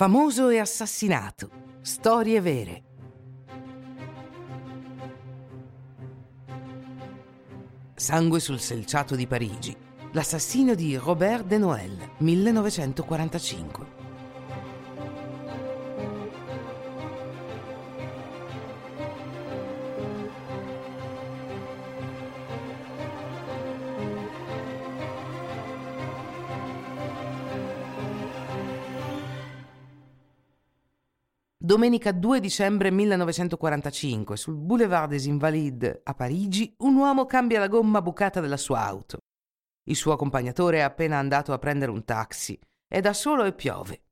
Famoso e assassinato. Storie vere. Sangue sul selciato di Parigi. L'assassino di Robert de Noël, 1945. Domenica 2 dicembre 1945, sul Boulevard des Invalides a Parigi, un uomo cambia la gomma bucata della sua auto. Il suo accompagnatore è appena andato a prendere un taxi. È da solo e piove.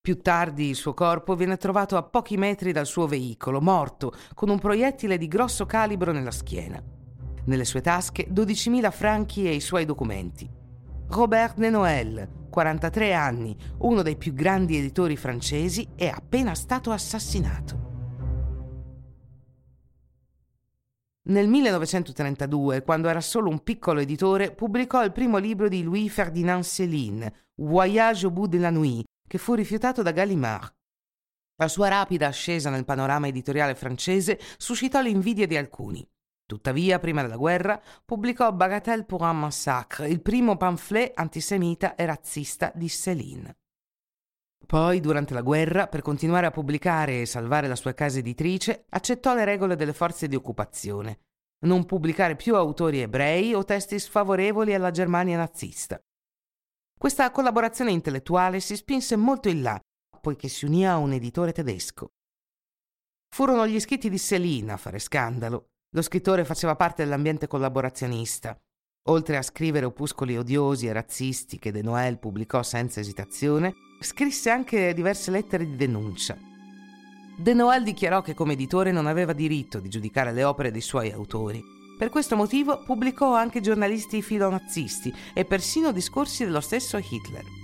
Più tardi il suo corpo viene trovato a pochi metri dal suo veicolo, morto, con un proiettile di grosso calibro nella schiena. Nelle sue tasche 12.000 franchi e i suoi documenti. Robert de Noël, 43 anni, uno dei più grandi editori francesi, è appena stato assassinato. Nel 1932, quando era solo un piccolo editore, pubblicò il primo libro di Louis Ferdinand Céline, Voyage au bout de la nuit, che fu rifiutato da Gallimard. La sua rapida ascesa nel panorama editoriale francese suscitò l'invidia di alcuni. Tuttavia, prima della guerra, pubblicò Bagatelle pour un massacre, il primo pamphlet antisemita e razzista di Céline. Poi, durante la guerra, per continuare a pubblicare e salvare la sua casa editrice, accettò le regole delle forze di occupazione. Non pubblicare più autori ebrei o testi sfavorevoli alla Germania nazista. Questa collaborazione intellettuale si spinse molto in là, poiché si unì a un editore tedesco. Furono gli scritti di Céline a fare scandalo. Lo scrittore faceva parte dell'ambiente collaborazionista. Oltre a scrivere opuscoli odiosi e razzisti che De Noël pubblicò senza esitazione, scrisse anche diverse lettere di denuncia. De Noël dichiarò che come editore non aveva diritto di giudicare le opere dei suoi autori. Per questo motivo pubblicò anche giornalisti filonazzisti e persino discorsi dello stesso Hitler.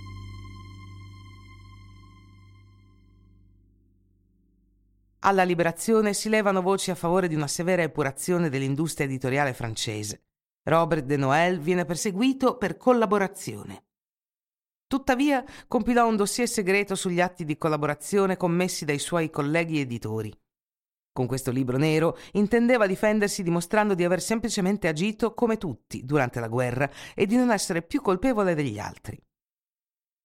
Alla liberazione si levano voci a favore di una severa epurazione dell'industria editoriale francese. Robert de Noël viene perseguito per collaborazione. Tuttavia compilò un dossier segreto sugli atti di collaborazione commessi dai suoi colleghi editori. Con questo libro nero intendeva difendersi dimostrando di aver semplicemente agito come tutti durante la guerra e di non essere più colpevole degli altri.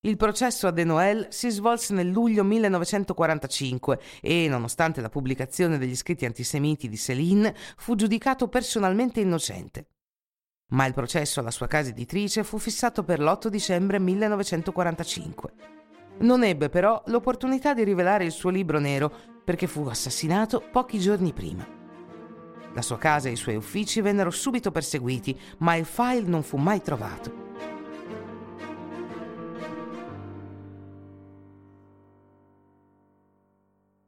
Il processo a De Noël si svolse nel luglio 1945 e, nonostante la pubblicazione degli scritti antisemiti di Céline, fu giudicato personalmente innocente. Ma il processo alla sua casa editrice fu fissato per l'8 dicembre 1945. Non ebbe però l'opportunità di rivelare il suo libro nero perché fu assassinato pochi giorni prima. La sua casa e i suoi uffici vennero subito perseguiti, ma il file non fu mai trovato.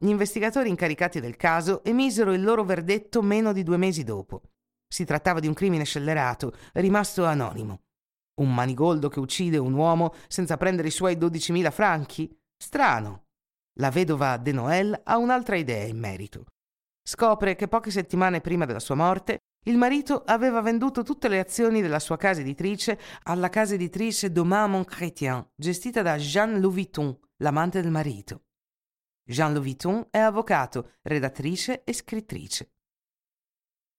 Gli investigatori incaricati del caso emisero il loro verdetto meno di due mesi dopo. Si trattava di un crimine scellerato, rimasto anonimo. Un manigoldo che uccide un uomo senza prendere i suoi 12.000 franchi? Strano. La vedova De Noël ha un'altra idea in merito. Scopre che poche settimane prima della sua morte il marito aveva venduto tutte le azioni della sua casa editrice alla casa editrice Domain Mon Chrétien, gestita da Jean Louviton, l'amante del marito. Jean Louviton è avvocato, redattrice e scrittrice.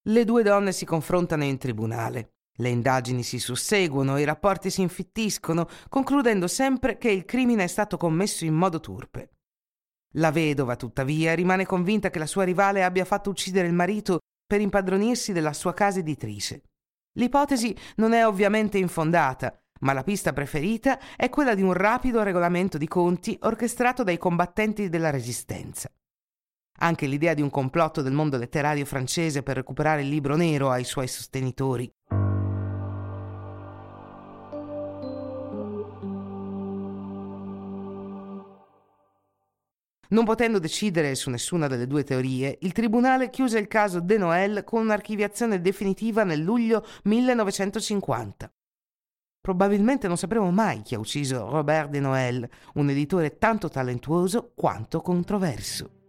Le due donne si confrontano in tribunale. Le indagini si susseguono, i rapporti si infittiscono, concludendo sempre che il crimine è stato commesso in modo turpe. La vedova, tuttavia, rimane convinta che la sua rivale abbia fatto uccidere il marito per impadronirsi della sua casa editrice. L'ipotesi non è ovviamente infondata, ma la pista preferita è quella di un rapido regolamento di conti orchestrato dai combattenti della Resistenza. Anche l'idea di un complotto del mondo letterario francese per recuperare il libro nero ai suoi sostenitori. Non potendo decidere su nessuna delle due teorie, il tribunale chiuse il caso De Noël con un'archiviazione definitiva nel luglio 1950. Probabilmente non sapremo mai chi ha ucciso Robert de Noël, un editore tanto talentuoso quanto controverso.